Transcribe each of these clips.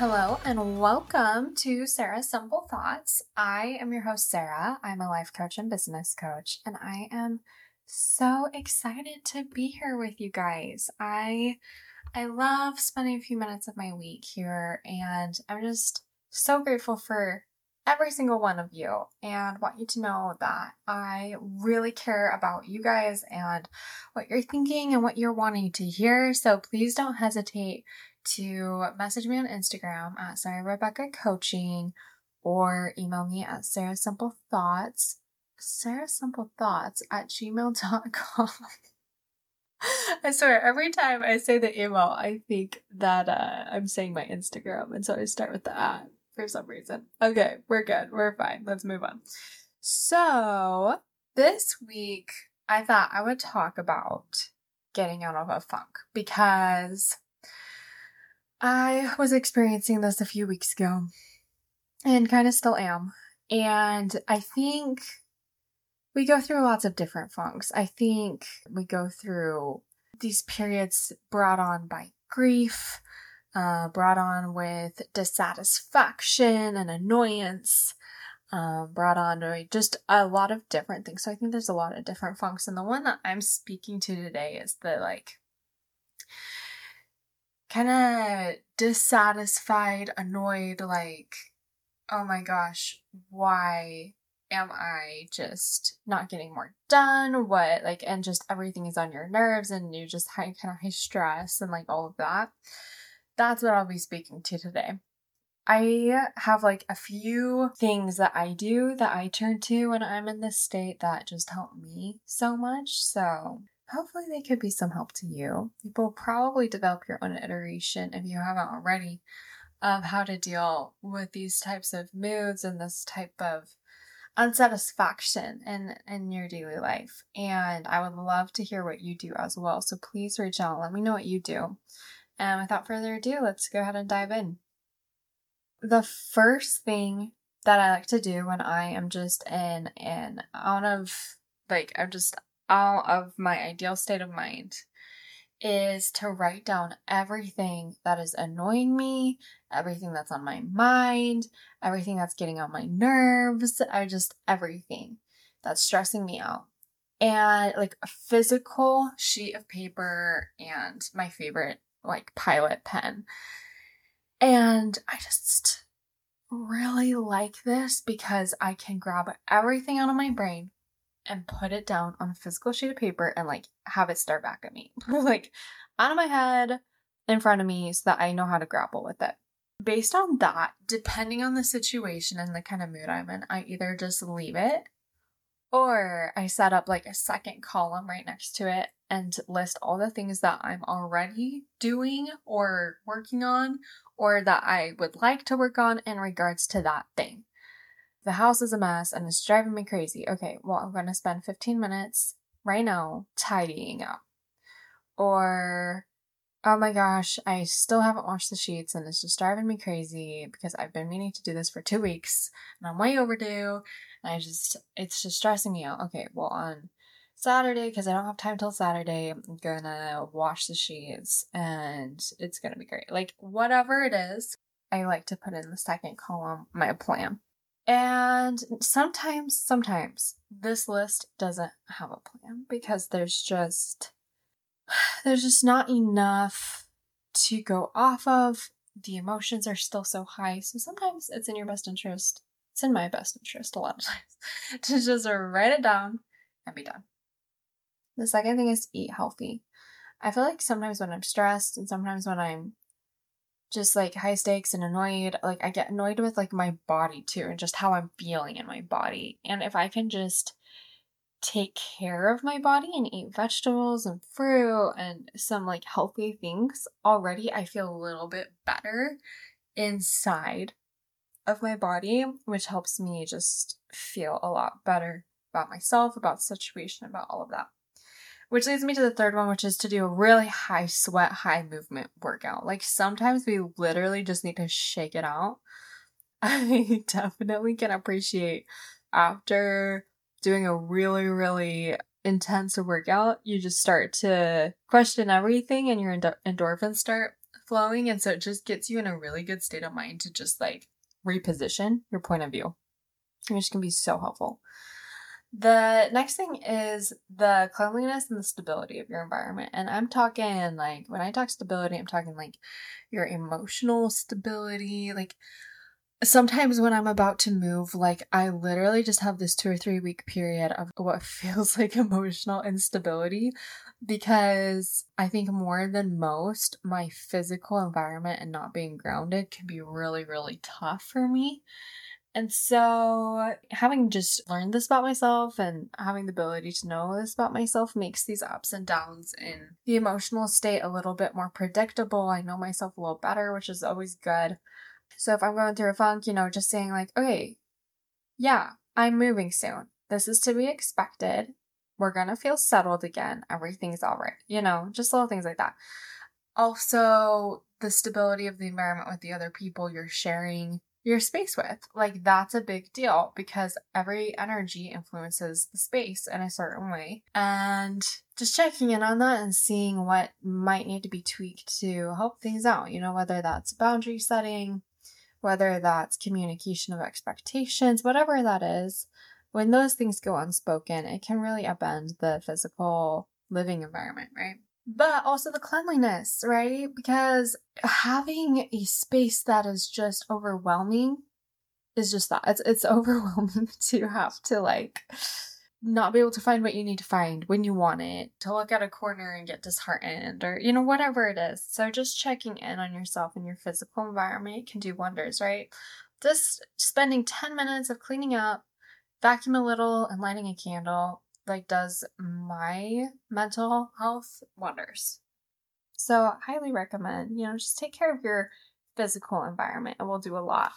Hello and welcome to Sarah's Simple Thoughts. I am your host, Sarah. I'm a life coach and business coach, and I am so excited to be here with you guys. I I love spending a few minutes of my week here, and I'm just so grateful for every single one of you and want you to know that I really care about you guys and what you're thinking and what you're wanting to hear. So please don't hesitate to message me on Instagram at Sarah Rebecca Coaching or email me at Sarah Simple Thoughts. Sarah Simple Thoughts at gmail.com. I swear, every time I say the email, I think that uh, I'm saying my Instagram, and so I start with the at for some reason. Okay, we're good. We're fine. Let's move on. So, this week, I thought I would talk about getting out of a funk because I was experiencing this a few weeks ago and kind of still am. And I think we go through lots of different funks. I think we go through these periods brought on by grief, uh, brought on with dissatisfaction and annoyance, um, brought on by just a lot of different things. So I think there's a lot of different funks. And the one that I'm speaking to today is the like kind of dissatisfied, annoyed, like, oh my gosh, why am I just not getting more done? What, like, and just everything is on your nerves and you just high, kind of high stress and like all of that. That's what I'll be speaking to today. I have like a few things that I do that I turn to when I'm in this state that just help me so much. So hopefully they could be some help to you. You will probably develop your own iteration if you haven't already of how to deal with these types of moods and this type of unsatisfaction in in your daily life. And I would love to hear what you do as well. So please reach out. Let me know what you do. And without further ado, let's go ahead and dive in. The first thing that I like to do when I am just in an out of like I'm just out of my ideal state of mind is to write down everything that is annoying me, everything that's on my mind, everything that's getting on my nerves, I just everything that's stressing me out. And like a physical sheet of paper and my favorite like pilot pen. And I just really like this because I can grab everything out of my brain and put it down on a physical sheet of paper and like have it start back at me. like out of my head in front of me so that I know how to grapple with it. Based on that, depending on the situation and the kind of mood I'm in, I either just leave it or I set up like a second column right next to it and list all the things that I'm already doing or working on or that I would like to work on in regards to that thing. The house is a mess and it's driving me crazy. Okay, well, I'm going to spend 15 minutes right now tidying up. Or, oh my gosh, I still haven't washed the sheets and it's just driving me crazy because I've been meaning to do this for two weeks and I'm way overdue. And I just, it's just stressing me out. Okay, well, on Saturday, because I don't have time till Saturday, I'm gonna wash the sheets and it's gonna be great. Like, whatever it is, I like to put in the second column my plan. And sometimes, sometimes this list doesn't have a plan because there's just, there's just not enough to go off of. The emotions are still so high. So sometimes it's in your best interest. It's in my best interest a lot of times to just write it down and be done. The second thing is eat healthy. I feel like sometimes when I'm stressed and sometimes when I'm just like high stakes and annoyed. Like I get annoyed with like my body too and just how I'm feeling in my body. And if I can just take care of my body and eat vegetables and fruit and some like healthy things, already I feel a little bit better inside of my body, which helps me just feel a lot better about myself, about the situation, about all of that. Which leads me to the third one, which is to do a really high sweat, high movement workout. Like sometimes we literally just need to shake it out. I definitely can appreciate after doing a really, really intense workout, you just start to question everything and your endorphins start flowing. And so it just gets you in a really good state of mind to just like reposition your point of view, which can be so helpful. The next thing is the cleanliness and the stability of your environment. And I'm talking like, when I talk stability, I'm talking like your emotional stability. Like, sometimes when I'm about to move, like, I literally just have this two or three week period of what feels like emotional instability because I think more than most, my physical environment and not being grounded can be really, really tough for me. And so, having just learned this about myself and having the ability to know this about myself makes these ups and downs in the emotional state a little bit more predictable. I know myself a little better, which is always good. So, if I'm going through a funk, you know, just saying, like, okay, yeah, I'm moving soon. This is to be expected. We're gonna feel settled again. Everything's all right. You know, just little things like that. Also, the stability of the environment with the other people you're sharing your space with. Like that's a big deal because every energy influences the space in a certain way. And just checking in on that and seeing what might need to be tweaked to help things out, you know, whether that's boundary setting, whether that's communication of expectations, whatever that is. When those things go unspoken, it can really upend the physical living environment, right? But also the cleanliness, right? Because having a space that is just overwhelming is just that. It's it's overwhelming to have to like not be able to find what you need to find when you want it, to look at a corner and get disheartened, or you know, whatever it is. So just checking in on yourself and your physical environment can do wonders, right? Just spending 10 minutes of cleaning up, vacuum a little, and lighting a candle like does my mental health wonders. So, highly recommend, you know, just take care of your physical environment and we'll do a lot.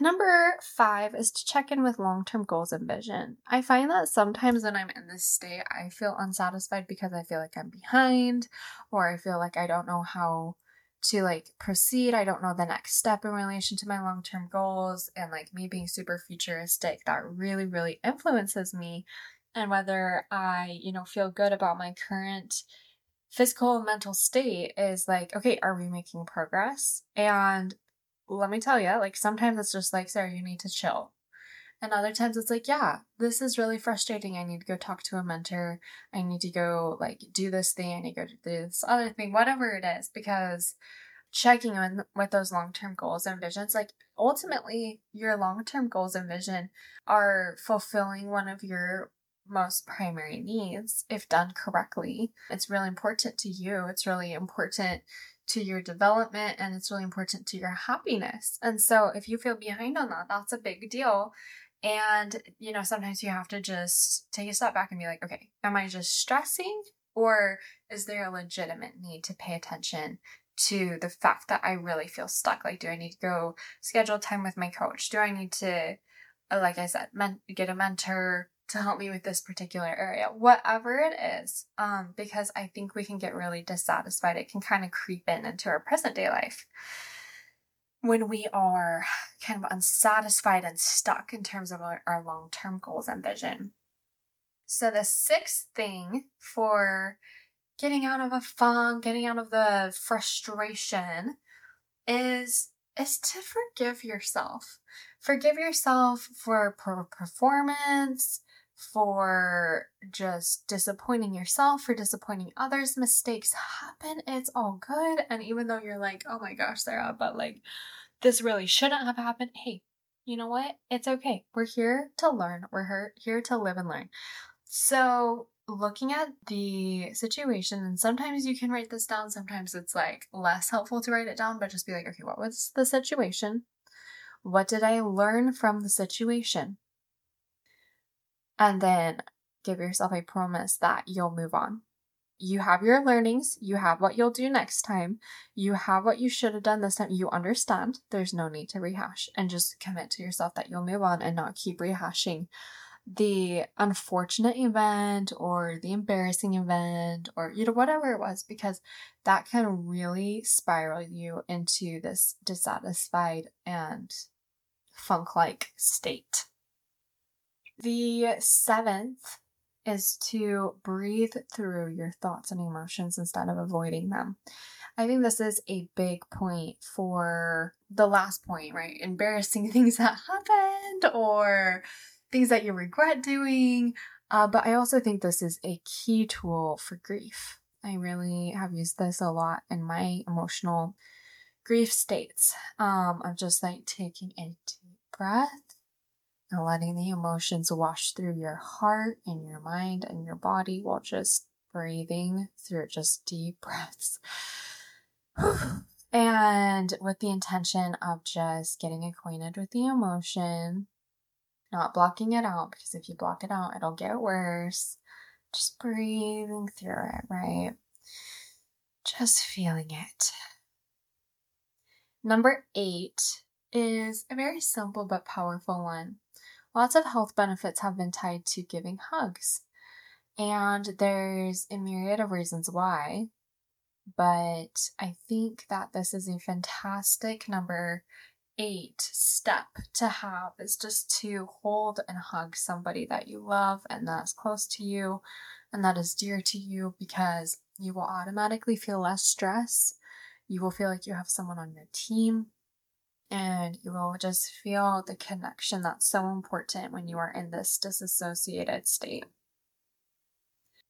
Number five is to check in with long term goals and vision. I find that sometimes when I'm in this state, I feel unsatisfied because I feel like I'm behind or I feel like I don't know how to like proceed. I don't know the next step in relation to my long term goals and like me being super futuristic that really, really influences me and whether I, you know, feel good about my current physical and mental state is like, okay, are we making progress? And let me tell you, like sometimes it's just like, Sarah, you need to chill. And other times it's like, yeah, this is really frustrating. I need to go talk to a mentor. I need to go like do this thing. I need to go do this other thing, whatever it is, because checking in with those long term goals and visions, like ultimately your long term goals and vision are fulfilling one of your most primary needs if done correctly. It's really important to you. It's really important to your development and it's really important to your happiness. And so if you feel behind on that, that's a big deal. And, you know, sometimes you have to just take a step back and be like, okay, am I just stressing or is there a legitimate need to pay attention to the fact that I really feel stuck? Like, do I need to go schedule time with my coach? Do I need to, uh, like I said, men- get a mentor? To help me with this particular area, whatever it is, um, because I think we can get really dissatisfied. It can kind of creep in into our present day life when we are kind of unsatisfied and stuck in terms of our, our long term goals and vision. So, the sixth thing for getting out of a funk, getting out of the frustration is is to forgive yourself. Forgive yourself for poor performance, for just disappointing yourself, for disappointing others. Mistakes happen. It's all good. And even though you're like, oh my gosh, Sarah, but like, this really shouldn't have happened. Hey, you know what? It's okay. We're here to learn. We're here to live and learn. So, looking at the situation, and sometimes you can write this down, sometimes it's like less helpful to write it down, but just be like, okay, what was the situation? What did I learn from the situation? And then give yourself a promise that you'll move on. You have your learnings, you have what you'll do next time, you have what you should have done this time. You understand there's no need to rehash and just commit to yourself that you'll move on and not keep rehashing the unfortunate event or the embarrassing event or you know whatever it was because that can really spiral you into this dissatisfied and funk like state the seventh is to breathe through your thoughts and emotions instead of avoiding them. I think this is a big point for the last point, right? Embarrassing things that happened or things that you regret doing. Uh, but I also think this is a key tool for grief. I really have used this a lot in my emotional grief states um, of just like taking a deep breath and letting the emotions wash through your heart and your mind and your body while just breathing through just deep breaths. and with the intention of just getting acquainted with the emotion, not blocking it out, because if you block it out, it'll get worse. Just breathing through it, right? Just feeling it. Number eight is a very simple but powerful one. Lots of health benefits have been tied to giving hugs. And there's a myriad of reasons why. But I think that this is a fantastic number eight step to have is just to hold and hug somebody that you love and that's close to you and that is dear to you because you will automatically feel less stress. You will feel like you have someone on your team and you will just feel the connection that's so important when you are in this disassociated state.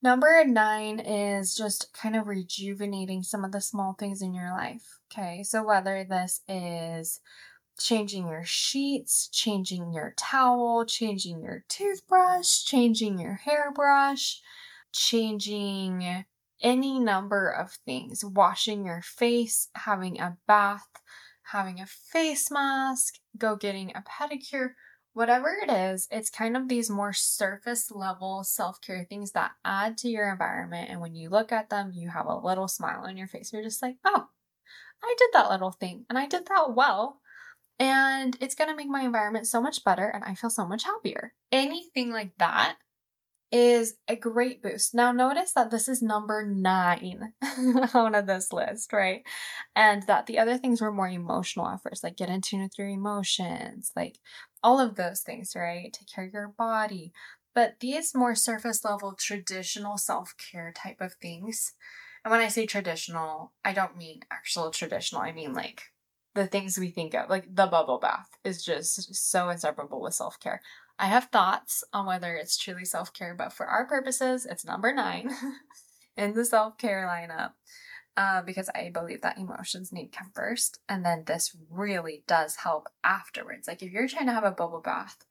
Number nine is just kind of rejuvenating some of the small things in your life. Okay, so whether this is changing your sheets, changing your towel, changing your toothbrush, changing your hairbrush, changing any number of things, washing your face, having a bath, having a face mask, go getting a pedicure, whatever it is, it's kind of these more surface level self care things that add to your environment. And when you look at them, you have a little smile on your face. You're just like, oh, I did that little thing and I did that well and it's going to make my environment so much better and I feel so much happier. Anything like that is a great boost. Now, notice that this is number nine on this list, right? And that the other things were more emotional efforts, like get in tune with your emotions, like all of those things, right? Take care of your body. But these more surface level traditional self care type of things, and when I say traditional, I don't mean actual traditional, I mean like the things we think of, like the bubble bath, is just so inseparable with self care. I have thoughts on whether it's truly self care, but for our purposes, it's number nine in the self care lineup uh, because I believe that emotions need to come first. And then this really does help afterwards. Like if you're trying to have a bubble bath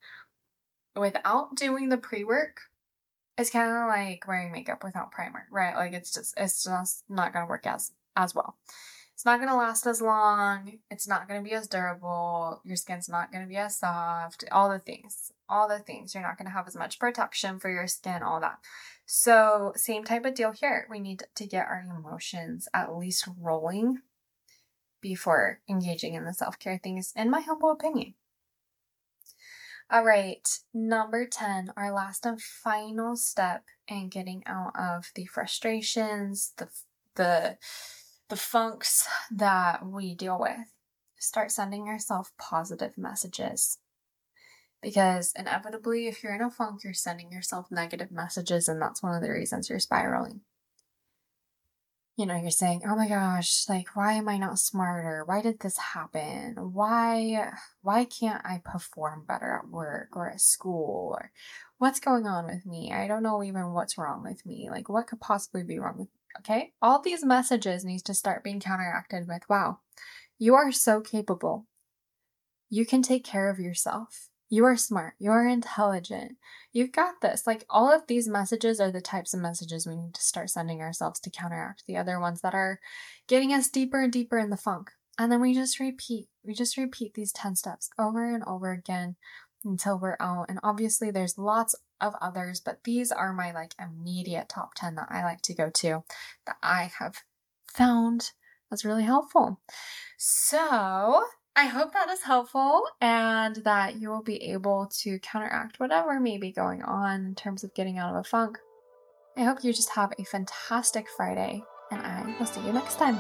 without doing the pre work, it's kind of like wearing makeup without primer, right? Like it's just, it's just not going to work as, as well. It's not going to last as long. It's not going to be as durable. Your skin's not going to be as soft. All the things. All the things. You're not going to have as much protection for your skin, all that. So, same type of deal here. We need to get our emotions at least rolling before engaging in the self care things, in my humble opinion. All right, number 10, our last and final step in getting out of the frustrations, the the the funks that we deal with. Start sending yourself positive messages. Because inevitably, if you're in a funk, you're sending yourself negative messages, and that's one of the reasons you're spiraling. You know, you're saying, oh my gosh, like, why am I not smarter? Why did this happen? Why, why can't I perform better at work or at school? Or what's going on with me? I don't know even what's wrong with me. Like, what could possibly be wrong with Okay? All these messages needs to start being counteracted with, wow, you are so capable. You can take care of yourself. You are smart. You are intelligent. You've got this. Like all of these messages are the types of messages we need to start sending ourselves to counteract the other ones that are getting us deeper and deeper in the funk. And then we just repeat. We just repeat these 10 steps over and over again until we're out. And obviously, there's lots of others, but these are my like immediate top 10 that I like to go to that I have found that's really helpful. So, I hope that is helpful and that you will be able to counteract whatever may be going on in terms of getting out of a funk. I hope you just have a fantastic Friday, and I will see you next time.